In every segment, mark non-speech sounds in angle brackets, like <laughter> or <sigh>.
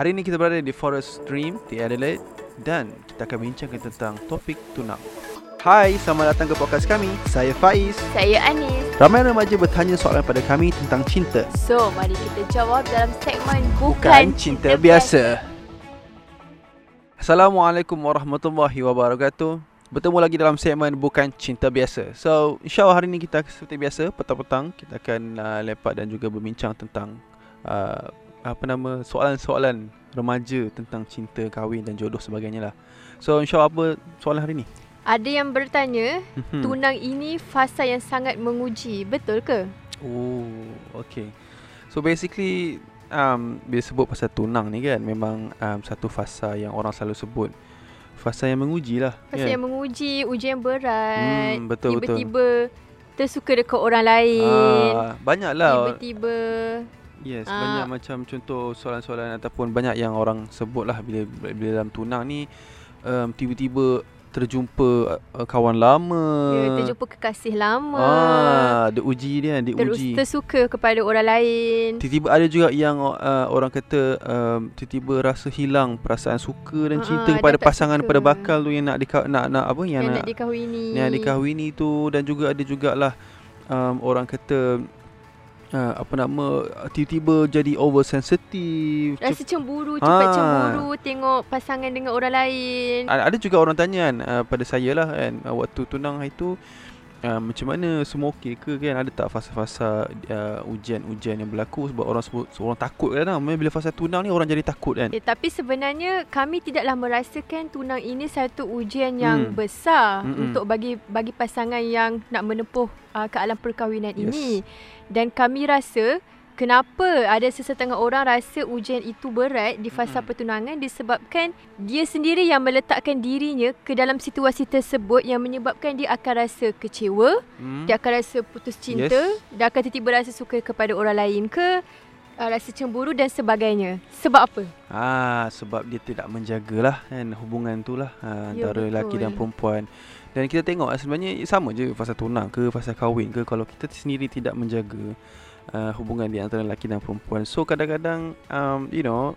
Hari ini kita berada di Forest Stream di Adelaide dan kita akan bincangkan tentang topik tunang. Hai, selamat datang ke podcast kami. Saya Faiz. Saya Anis. Ramai remaja bertanya soalan pada kami tentang cinta. So, mari kita jawab dalam segmen Bukan, Bukan cinta biasa. Assalamualaikum warahmatullahi wabarakatuh. Bertemu lagi dalam segmen Bukan Cinta Biasa. So, insyaAllah hari ini kita seperti biasa, petang-petang kita akan uh, lepak dan juga berbincang tentang uh, apa nama soalan-soalan remaja tentang cinta, kahwin dan jodoh sebagainya lah. So, insyaAllah apa soalan hari ni? Ada yang bertanya, Hmm. tunang ini fasa yang sangat menguji. Betul ke? Oh, okay. So basically, um, bila sebut pasal tunang ni kan, memang um, satu fasa yang orang selalu sebut. Fasa yang menguji lah. Fasa yang menguji, ujian berat. Hmm, betul, betul. Tiba-tiba tersuka dekat orang lain. Ah, banyak lah. Tiba-tiba Yes, Ah. banyak macam contoh soalan-soalan ataupun banyak yang orang sebut lah bila, bila dalam tunang ni. Um, tiba-tiba terjumpa uh, kawan lama. ya, terjumpa kekasih lama. Ah, dia uji dia, dia terus uji. tersuka kepada orang lain. Tiba-tiba ada juga yang uh, orang kata um, tiba-tiba rasa hilang perasaan suka dan Ha, cinta dia kepada pasangan suka. pada bakal tu yang nak dika- nak nak apa yang, yang nak, nak dikahwini. yang dikahwini tu dan juga ada jugalah um, orang kata uh, apa nama tiba-tiba jadi oversensitive. Rasa cemburu, cepat Ah. cemburu tengok pasangan dengan orang lain. Ada, juga orang tanya kan uh, pada saya lah kan uh, waktu tunang hari tu uh, macam mana semua okey ke kan ada tak fasa-fasa uh, ujian-ujian yang berlaku sebab orang sebut orang takut kadang bila fasa tunang ni orang jadi takut kan. Ya, tapi sebenarnya kami tidaklah merasakan tunang ini satu ujian yang Hmm. besar Mm-mm. untuk bagi bagi pasangan yang nak menempuh uh, ke alam perkahwinan Yes. ini. Dan kami rasa kenapa ada sesetengah orang rasa ujian itu berat di fasa Mm-mm. pertunangan disebabkan dia sendiri yang meletakkan dirinya ke dalam situasi tersebut yang menyebabkan dia akan rasa kecewa, Hmm. dia akan rasa putus cinta, Yes. dia akan tiba-tiba rasa suka kepada orang lain ke, uh, rasa cemburu dan sebagainya. Sebab apa? Ah sebab dia tidak menjagalah kan hubungan tu lah ha, Ya, antara lelaki betul. dan perempuan. Dan kita tengok ah, sebenarnya sama je fasa tunang ke fasa kahwin ke kalau kita sendiri tidak menjaga uh, hubungan di antara lelaki dan perempuan. So kadang-kadang um, you know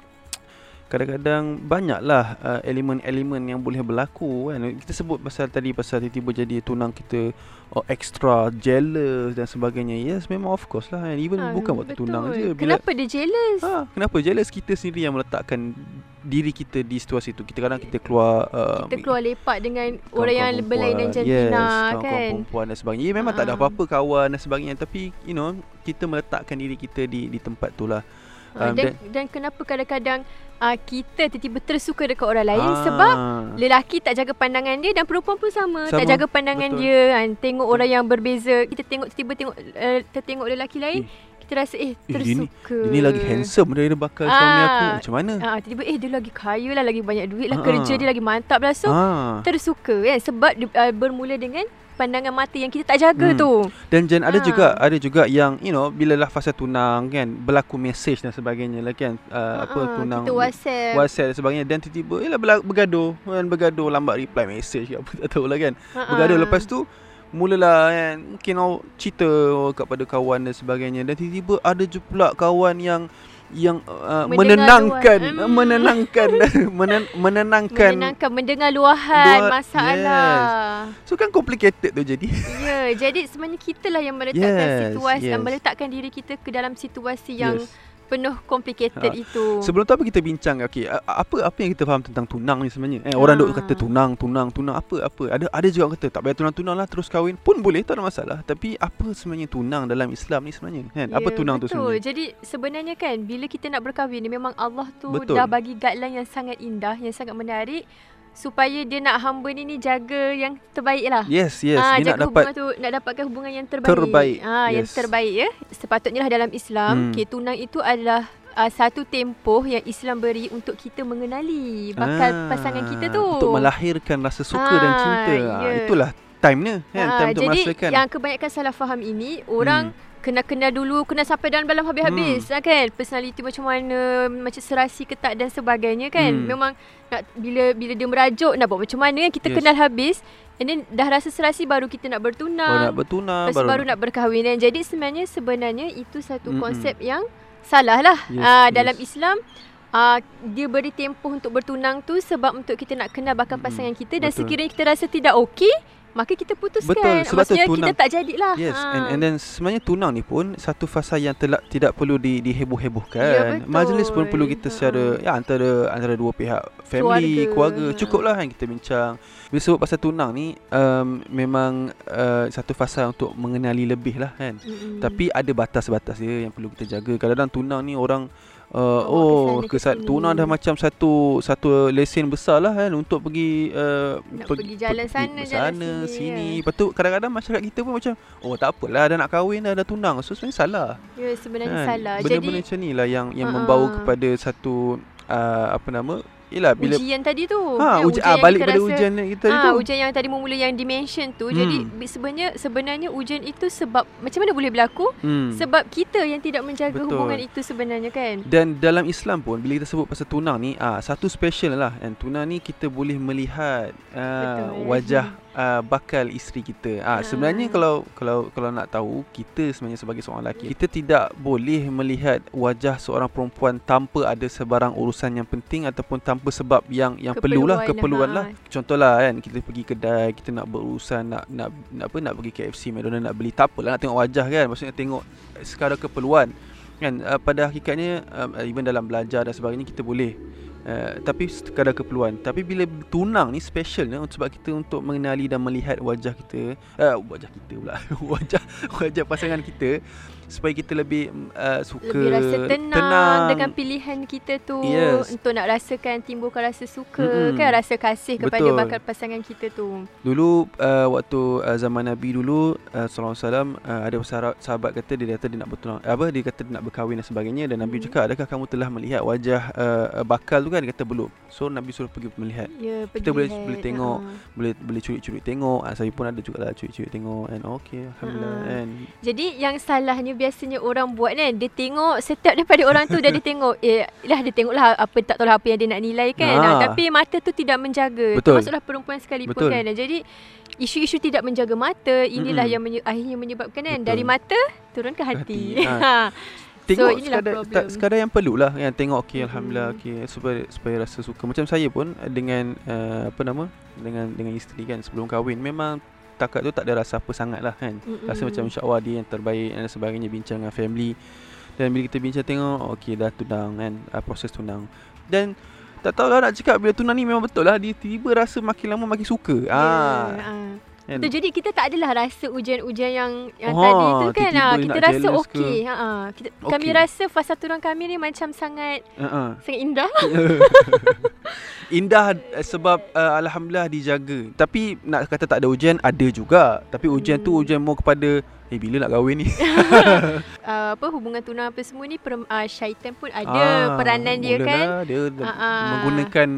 kadang-kadang banyaklah uh, elemen-elemen yang boleh berlaku kan. Kita sebut pasal tadi pasal tiba-tiba jadi tunang kita oh, extra jealous dan sebagainya. Yes memang of course lah kan. Even Ah, bukan waktu betul. tunang je bila Kenapa dia jealous? Ha, kenapa jealous kita sendiri yang meletakkan diri kita di situasi itu. Kita kadang kita keluar uh, Kita keluar lepak dengan orang yang berlainan jantina yes, kawan-kawan kan. perempuan dan sebagainya. Ya, memang tak ada Ah. apa-apa kawan dan sebagainya tapi you know kita meletakkan diri kita di di tempat tu lah. Uh, Um, dan, dan kenapa kadang-kadang uh, kita tiba-tiba tersuka dekat orang lain Ah, sebab lelaki tak jaga pandangan dia dan perempuan pun sama, Sama, tak jaga pandangan betul. dia kan tengok orang yang berbeza kita tengok tiba tengok uh, tertengok lelaki lain kita rasa Eh, eh dia ni- tersuka Ini lagi handsome daripada bakal suami Ah. aku. Macam mana? Ah, tiba-tiba eh dia lagi kaya lah lagi banyak duit lah Ah. kerja dia lagi mantap lah so ah. tersuka kan sebab uh, bermula dengan pandangan mata yang kita tak jaga Hmm. tu. Dan Jan ada Ha. juga ada juga yang you know bila lah fasa tunang kan berlaku message dan sebagainya lah kan uh, apa Ah, tunang kita WhatsApp. WhatsApp dan sebagainya. Dan tiba-tiba ialah berla- bergaduh kan bergaduh lambat reply message ke apa tak tahulah kan. Ah, bergaduh. Lepas tu mulalah kan mungkin awak cerita kepada kawan dan sebagainya. Dan tiba-tiba ada je pula kawan yang yang uh, Mendengar menenangkan Hmm. <laughs> menenangkan <laughs> menen, menenangkan menenangkan mendengar luahan Luah- masalah so kan complicated tu jadi <laughs> Ya, jadi sebenarnya kita lah yang meletakkan Yes, situasi, yes. meletakkan diri kita ke dalam situasi yang Yes. Penuh complicated Ha. itu. Sebelum tu apa kita bincang okey apa apa yang kita faham tentang tunang ni sebenarnya eh orang duk Ah. kata tunang tunang tunang apa apa ada ada juga orang kata tak payah tunang-tunang lah terus kahwin pun boleh tak ada masalah tapi apa sebenarnya tunang dalam Islam ni sebenarnya kan apa Ya, tunang tu betul. sebenarnya Jadi sebenarnya kan bila kita nak berkahwin ni memang Allah tu Betul. dah bagi guideline yang sangat indah, yang sangat menarik supaya dia nak hamba ni ni jaga yang terbaik lah. yes yes Ah, dia nak dapat tu nak dapatkan hubungan yang terbaik. Terbaik, Ah, yang yes. terbaik ya. Sepatutnya lah dalam Islam, Hmm. okay, tunang itu adalah uh, satu tempoh yang Islam beri untuk kita mengenali bakal Ah, pasangan kita tu. untuk melahirkan rasa suka dan Ah, cinta ya. ah, itulah time-nya kan Ah, time untuk jadi merasakan yang kebanyakan salah faham ini orang Hmm. Kena kenal dulu, kena sampai dalam dalam habis-habis Hmm. lah kan. Personality macam mana, macam serasi ke tak dan sebagainya kan. Hmm. Memang nak bila bila dia merajuk nak buat macam mana kan kita Yes. kenal habis. And then dah rasa serasi baru kita nak baru bertunang. nak bertunang baru, baru nak berkahwin kan. Jadi sebenarnya sebenarnya itu satu Mm-mm. konsep yang salah lah. Yes, Ah, yes. dalam Islam uh, dia beri tempoh untuk bertunang tu sebab untuk kita nak kenal bakal pasangan kita dan Betul. sekiranya kita rasa tidak okey, maka kita putuskan. Betul, sebab Maksudnya kita tunang- tak jadilah. Yes, Ha. and, and then sebenarnya tunang ni pun satu fasa yang telak, tidak perlu di, diheboh-hebohkan. Ya, betul. Majlis pun perlu kita Ha. secara ya antara antara dua pihak, family, Keluarga. keluarga, Ha. cukuplah kan kita bincang. Bila sebut pasal tunang ni um, memang uh, satu fasa untuk mengenali lebih lah kan. Mm-mm. Tapi ada batas-batas dia yang perlu kita jaga. Kadang-kadang tunang ni orang uh, oh ke sana, ke sini. tunang dah macam satu satu lesen besar lah kan untuk pergi uh, Nak pergi jalan sana, jalan sana sini, sini. ya. Lepas tu kadang-kadang masyarakat kita pun macam oh tak apalah dah nak kahwin dah dah tunang. So sebenarnya salah. Ya sebenarnya Kan? salah. Benda-benda Jadi macam ni lah yang yang Ha-ha. membawa kepada satu uh, apa nama? Yalah bila ujian tadi tu. ha Ya, ujian, ah, yang balik pada rasa- ujian kita Ah, tu. ujian yang tadi memula yang dimension tu. Jadi Hmm. bi- sebenarnya sebenarnya ujian itu sebab macam mana boleh berlaku? Hmm. Sebab kita yang tidak menjaga Betul. hubungan itu sebenarnya kan. Dan dalam Islam pun bila kita sebut pasal tunang ni ah satu special lah and tunang ni kita boleh melihat ah, Betul. wajah <laughs> ah, bakal isteri kita. Ah Ah. sebenarnya kalau kalau kalau nak tahu kita sebenarnya sebagai seorang lelaki kita tidak boleh melihat wajah seorang perempuan tanpa ada sebarang urusan yang penting ataupun tanpa sebab yang yang perlulah Keperluan, keperluan lah. ha. Contohlah kan kita pergi kedai kita nak berurusan nak nak nak apa nak pergi KFC McDonald nak beli tak apalah nak tengok wajah kan maksudnya tengok sekadar keperluan kan uh, pada hakikatnya uh, even dalam belajar dan sebagainya kita boleh Uh, tapi sekadar keperluan Tapi bila tunang ni special ni Sebab kita untuk mengenali dan melihat wajah kita uh, Wajah kita pula <laughs> Wajah wajah pasangan kita Supaya kita lebih uh, suka Lebih rasa tenang, tenang. dengan pilihan kita tu Yes. untuk nak rasakan timbulkan rasa suka Mm-mm. kan rasa kasih kepada Betul. bakal pasangan kita tu. Dulu uh, waktu uh, zaman Nabi dulu uh, sallallahu alaihi wasallam uh, ada sahabat, sahabat kata dia kata dia nak bertunang apa dia kata dia nak berkahwin dan sebagainya dan Nabi Hmm. cakap adakah kamu telah melihat wajah uh, bakal tu kan dia kata belum. So Nabi suruh pergi melihat. Ya, Kita boleh- lihat, boleh tengok. ha. Boleh boleh curi-curi tengok. Uh, saya pun ada juga lah curi-curi tengok and okey alhamdulillah Ha. and Jadi yang salahnya biasanya orang buat kan Dia tengok setiap daripada orang tu Dah dia tengok Eh lah dia tengok lah apa, Tak tahu lah apa yang dia nak nilai kan Ha. ha. Tapi mata tu tidak menjaga Betul. Termasuklah perempuan sekalipun Betul. kan Jadi isu-isu tidak menjaga mata Inilah Mm-mm. yang menye- akhirnya menyebabkan kan Betul. Dari mata turun ke hati, hati. <laughs> Ha. So, Tengok inilah sekadar, problem. tak, sekadar yang perlu lah yang tengok okey Mm-mm. alhamdulillah okey supaya supaya rasa suka macam saya pun uh, dengan uh, apa nama dengan dengan isteri kan sebelum kahwin memang takat tu tak ada rasa apa sangat lah kan. Mm-mm. rasa macam insya-Allah dia yang terbaik dan sebagainya bincang dengan family. Dan bila kita bincang tengok okey dah tunang kan uh, proses tunang. Dan tak tahu lah nak cakap bila tunang ni memang betul lah dia tiba rasa makin lama makin suka. Ya, ah. ha. Kan Betul, jadi kita tak adalah rasa ujian-ujian yang yang Oh, tadi tu kan. Ha, kita rasa okey. Ha, ha. Kita, Kami Okey. rasa fasa turun kami ni macam sangat uh-uh. sangat indah. <laughs> Indah uh, sebab uh, alhamdulillah dijaga. Tapi nak kata tak ada ujian ada juga. Tapi ujian tu Hmm. ujian more kepada eh bila nak kahwin ni? uh, <laughs> apa hubungan tunang apa semua ni per, uh, syaitan pun ada peranan dia kan. Ah, Dia Ah, ah. menggunakan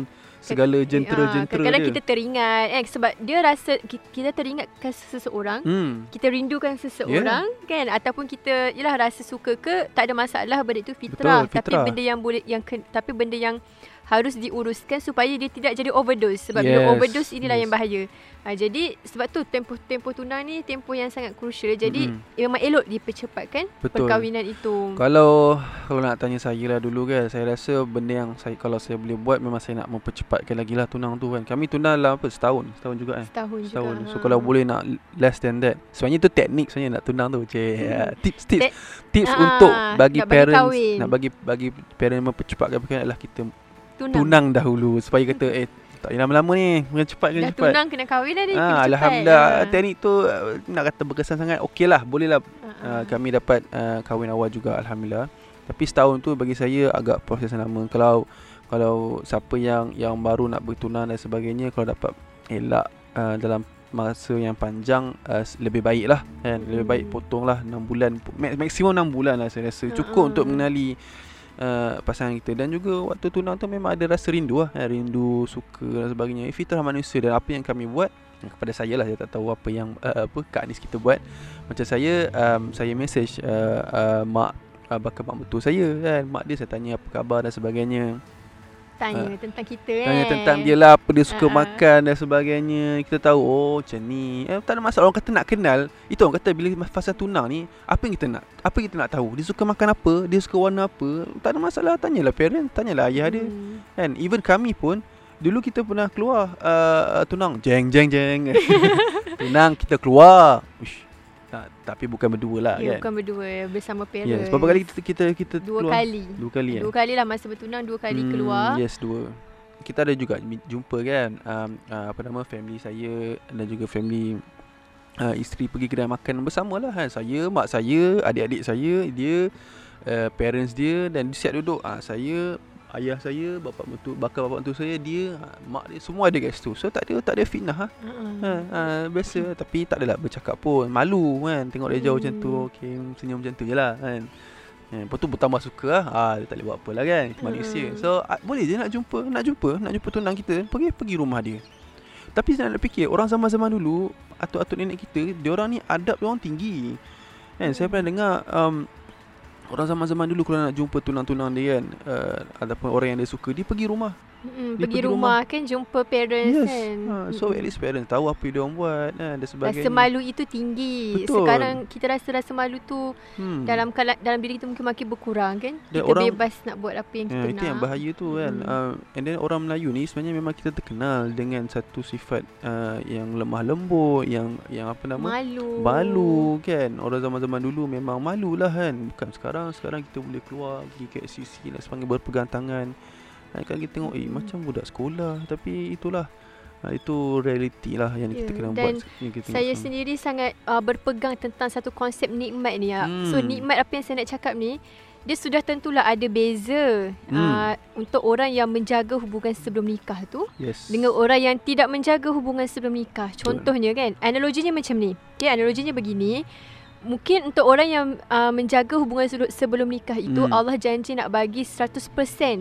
segala Ah, jentera-jentera Kadang-kadang dia. kita teringat eh sebab dia rasa ki- kita teringatkan seseorang Hmm. kita rindukan seseorang yeah. kan ataupun kita yalah rasa suka ke tak ada masalah benda itu fitrah Betul, tapi fitrah. benda yang boleh yang tapi benda yang harus diuruskan supaya dia tidak jadi overdose sebab Yes, bila overdose inilah yes. yang bahaya. Ha, jadi sebab tu tempoh tempoh tunang ni tempoh yang sangat crucial. Jadi Mm-mm. memang elok dipercepatkan Betul. perkahwinan itu. Kalau kalau nak tanya saya lah dulu kan Saya rasa benda yang saya kalau saya boleh buat Memang saya nak mempercepatkan lagi lah tunang tu kan Kami tunang dalam apa setahun Setahun juga kan Setahun, Setahun juga. So ha. kalau boleh nak less than that Sebenarnya tu teknik sebenarnya nak tunang tu Cik Hmm. Tips tips Te- Tips Ah, untuk bagi nak bagi parents kahwin. Nak bagi bagi parents mempercepatkan perkahwinan adalah kita tunang. tunang dahulu supaya kata eh tak payah lama-lama ni kena cepat kena Dah cepat. tunang kena kahwin dah ni. kena cepat. alhamdulillah Ha. teknik tu uh, nak kata berkesan sangat okey lah boleh lah Ha, ha. uh, kami dapat uh, kahwin awal juga alhamdulillah tapi setahun tu bagi saya agak proses lama kalau kalau siapa yang yang baru nak bertunang dan sebagainya kalau dapat elak uh, dalam masa yang panjang uh, lebih baik lah kan lebih baik Hmm. potong lah 6 bulan ma- maksimum 6 bulan lah saya rasa cukup Ha-ha. untuk mengenali uh, pasangan kita. Dan juga waktu tunang tu memang ada rasa rindu lah. Eh, rindu suka dan sebagainya. Eh, fitrah manusia dan apa yang kami buat eh, kepada saya lah saya tak tahu apa yang uh, apa Kak Anis kita buat. Macam saya um, saya message uh, uh, mak uh, bakal mak betul saya kan. Mak dia saya tanya apa khabar dan sebagainya Tanya Ah. tentang kita kan. Tanya tentang dia lah Apa dia suka ah. makan dan sebagainya. Kita tahu Oh macam ni. Eh, Tak ada masalah. Orang kata nak kenal Itu orang kata Bila fasa tunang ni Apa yang kita nak Apa yang kita nak tahu? Dia suka makan apa? Dia suka warna apa? Tak ada masalah. Tanyalah parent Tanyalah ayah dia. Hmm. Kan? Even kami pun Dulu kita pernah keluar uh, Tunang. Jeng jeng jeng. <laughs> Tunang kita keluar. Uish. Tapi bukan berdua lah Ya, kan bukan berdua bersama parents. Yes Berapa kali kita kita, kita Dua keluar kali. Dua kali Dua eh? kali lah masa bertunang dua kali Hmm, keluar. Yes dua Kita ada juga jumpa kan um, uh, Apa nama Family saya Dan juga family uh, Isteri pergi kedai makan bersama lah kan Saya Mak saya Adik-adik saya Dia uh, Parents dia Dan siap duduk uh, Saya Ayah saya Bapak mentu Bakal bapak mentu saya Dia uh, Mak dia Semua ada kat situ. So tak ada Tak ada fitnah ha? Uh-uh. Ha, ha, biasa. Tapi tak adalah bercakap pun. Malu kan. Tengok dia jauh macam tu. Hmm. Okay senyum macam tu je lah kan. Ha, lepas tu bertambah suka lah ha, Dia tak boleh buat apa lah kan. Kita manusia. Hmm. So a, boleh je nak jumpa Nak jumpa Nak jumpa tunang kita. Pergi pergi rumah dia. Tapi saya nak fikir Orang zaman-zaman dulu Atuk-atuk nenek kita Diorang ni adab diorang tinggi. Kan saya pernah dengar um, Orang zaman-zaman dulu Kalau nak jumpa tunang-tunang dia kan uh, Ataupun orang yang dia suka Dia pergi rumah Dia pergi pergi rumah, kan jumpa parents Yes kan. ha, So at least parents tahu Apa yang diorang buat kan, Dan sebagainya Rasa malu itu tinggi. Betul. Sekarang kita rasa rasa malu tu hmm. dalam dalam diri kita mungkin makin berkurang kan. Dan kita orang- bebas nak buat apa yang kita Ya, nak. itu yang bahaya tu kan. Mm. Uh, and then orang Melayu ni sebenarnya memang kita terkenal dengan satu sifat uh, yang lemah lembut, yang yang apa nama? Malu. Malu kan. Orang zaman-zaman dulu memang malu lah kan. Bukan sekarang. Sekarang kita boleh keluar pergi ke SCC dan sebagainya berpegang tangan. Kan kan kita tengok eh macam budak sekolah tapi itulah uh, itu realiti lah yang Ya, kita kena dan buat. Yang kita Saya sekarang. sendiri sangat uh, berpegang tentang satu konsep nikmat ni ya. So Hmm. nikmat apa yang saya nak cakap ni dia sudah tentulah ada beza Hmm. uh, untuk orang yang menjaga hubungan sebelum nikah tu Yes. dengan orang yang tidak menjaga hubungan sebelum nikah. Contohnya kan, analoginya macam ni. Okay, analoginya begini. Mungkin untuk orang yang uh, menjaga hubungan sebelum, sebelum nikah itu Hmm. Allah janji nak bagi 100%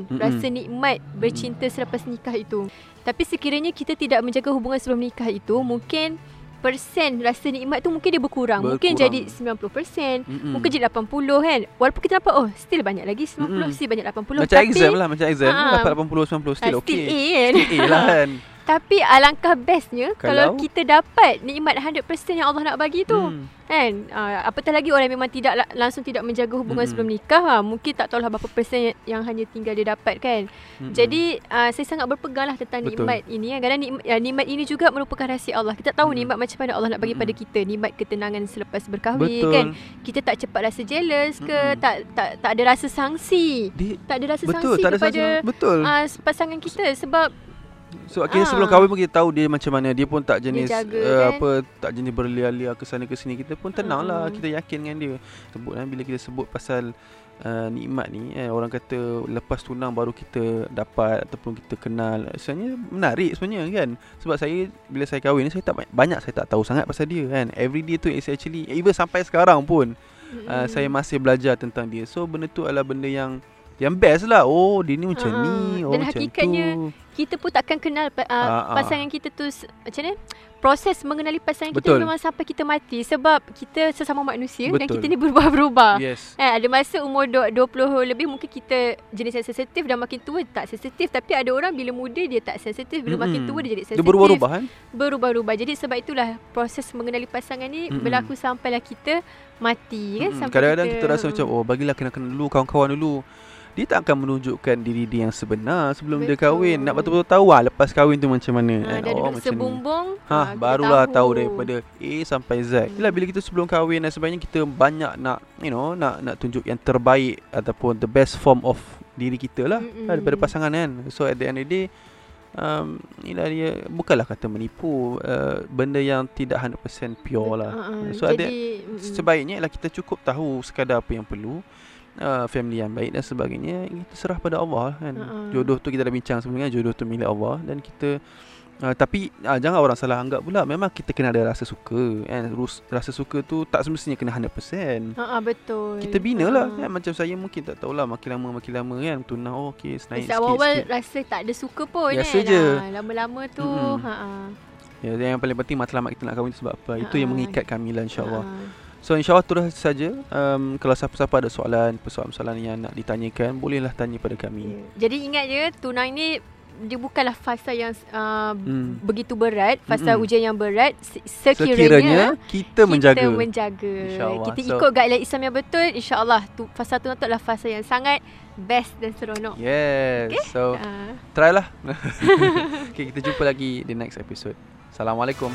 Mm-mm. rasa nikmat bercinta selepas nikah itu. Tapi sekiranya kita tidak menjaga hubungan sebelum nikah itu, mungkin persen rasa nikmat tu mungkin dia berkurang. Mungkin Berkurang. jadi 90%, Mm-mm. mungkin jadi 80 kan. Walaupun kita nampak oh still banyak lagi 90, Mm-mm. still banyak 80. macam tapi, exam lah Macam exam Ha. Dapat 80 90 Still ah, okay Still A kan. Still A lah kan <laughs> Tapi alangkah bestnya kalau, Kalau- kita dapat nikmat 100% yang Allah nak bagi tu. Hmm. Kan? Uh, apatah lagi orang yang memang tidak la- langsung tidak menjaga hubungan Mm-mm. sebelum nikah. Ha, mungkin tak tahulah berapa persen yang, yang hanya tinggal dia dapat kan. Mm-mm. Jadi uh, saya sangat berpegang lah tentang Betul. nikmat ini. Kan? Kadang nikmat, uh, nikmat ini juga merupakan rahsia Allah. Kita tahu Mm. nikmat macam mana Allah nak bagi pada Mm-mm. kita. Nikmat ketenangan selepas berkahwin Betul kan. Kita tak cepat rasa jealous ke. Mm-mm. Tak tak tak ada rasa sangsi. Dia Tak ada rasa betul sangsi tak ada kepada sangsi. Betul. uh, pasangan kita sebab So akhirnya Ah. sebelum kahwin pun kita tahu dia macam mana. Dia pun tak jenis jaga, uh, kan? apa tak jenis berliar-liar ke sana ke sini. Kita pun tenang lah. Mm-mm. Kita yakin dengan dia. Sebut kan bila kita sebut pasal uh, nikmat ni eh, orang kata lepas tunang baru kita dapat ataupun kita kenal. Sebenarnya menarik sebenarnya kan. Sebab saya bila saya kahwin ni saya tak ba- banyak saya tak tahu sangat pasal dia kan. Every day tu is actually even sampai sekarang pun uh, mm, saya masih belajar tentang dia. So benda tu adalah benda yang yang best lah. Oh, dia ni macam Ah, ni. Oh, dan macam hakikatnya tu. kita pun takkan kenal uh, Ah, ah. pasangan kita tu macam mana proses mengenali pasangan Betul. kita memang sampai kita mati sebab kita sesama manusia dan Betul. kita ni berubah-berubah. Yes. Eh, ada masa umur du- 20 lebih mungkin kita jenis yang sensitif dan makin tua tak sensitif tapi ada orang bila muda dia tak sensitif bila makin Mm-mm. tua dia jadi sensitif. Dia berubah-ubah kan? Berubah-ubah. Jadi sebab itulah proses mengenali pasangan ni Mm-mm. berlaku sampailah kita mati kan Mm-mm. sampai Kadang-kadang kita, kita, rasa macam oh bagilah kenal-kenal dulu kawan-kawan dulu. Dia tak akan menunjukkan diri dia yang sebenar sebelum dia Betul. kahwin. Nak betul-betul tahu lah lepas kahwin tu macam mana. Ha, dah oh, macam ni. sebumbung Ha, kita barulah tahu. daripada A sampai Z. Hmm. Yalah bila kita sebelum kahwin dan sebagainya kita banyak nak you know nak nak tunjuk yang terbaik ataupun the best form of diri kita lah Mm-mm. ha, daripada pasangan kan. So at the end of the day um, inilah dia bukanlah kata menipu uh, benda yang tidak 100% pure lah. Uh-uh. So ada Jadi mm-mm. sebaiknya ialah kita cukup tahu sekadar apa yang perlu uh, family yang baik dan sebagainya kita serah pada Allah kan Ha-ha. jodoh tu kita dah bincang sebelumnya jodoh tu milik Allah dan kita uh, tapi uh, jangan orang salah anggap pula memang kita kena ada rasa suka kan Rus, rasa suka tu tak semestinya kena 100% Ha betul. kita bina lah Ha. kan macam saya mungkin tak tahulah makin lama makin lama kan tunang oh okey naik Masa sikit, awal-awal rasa tak ada suka pun Biasa kan. je. Ha, lama-lama tu Mm-mm. ha ah. ya, yang paling penting matlamat kita nak kahwin tu sebab apa itu yang Ha. mengikat kami lah insyaAllah Ha. So insyaAllah terus saja. Um, Kalau siapa-siapa ada soalan Persoalan-persoalan yang nak ditanyakan Bolehlah tanya pada kami. Jadi ingat je tunang ni dia bukanlah fasa yang uh, Hmm. begitu berat, fasa Mm-mm. ujian yang berat. Se- sekiranya, Sekiranya kita menjaga. kita menjaga. Kita So- ikut guideline Islam yang betul, insya-Allah tu fasa tu adalah fasa yang sangat best dan seronok. Yes. So Uh, try lah. <laughs> Okay kita jumpa lagi Di next episode. Assalamualaikum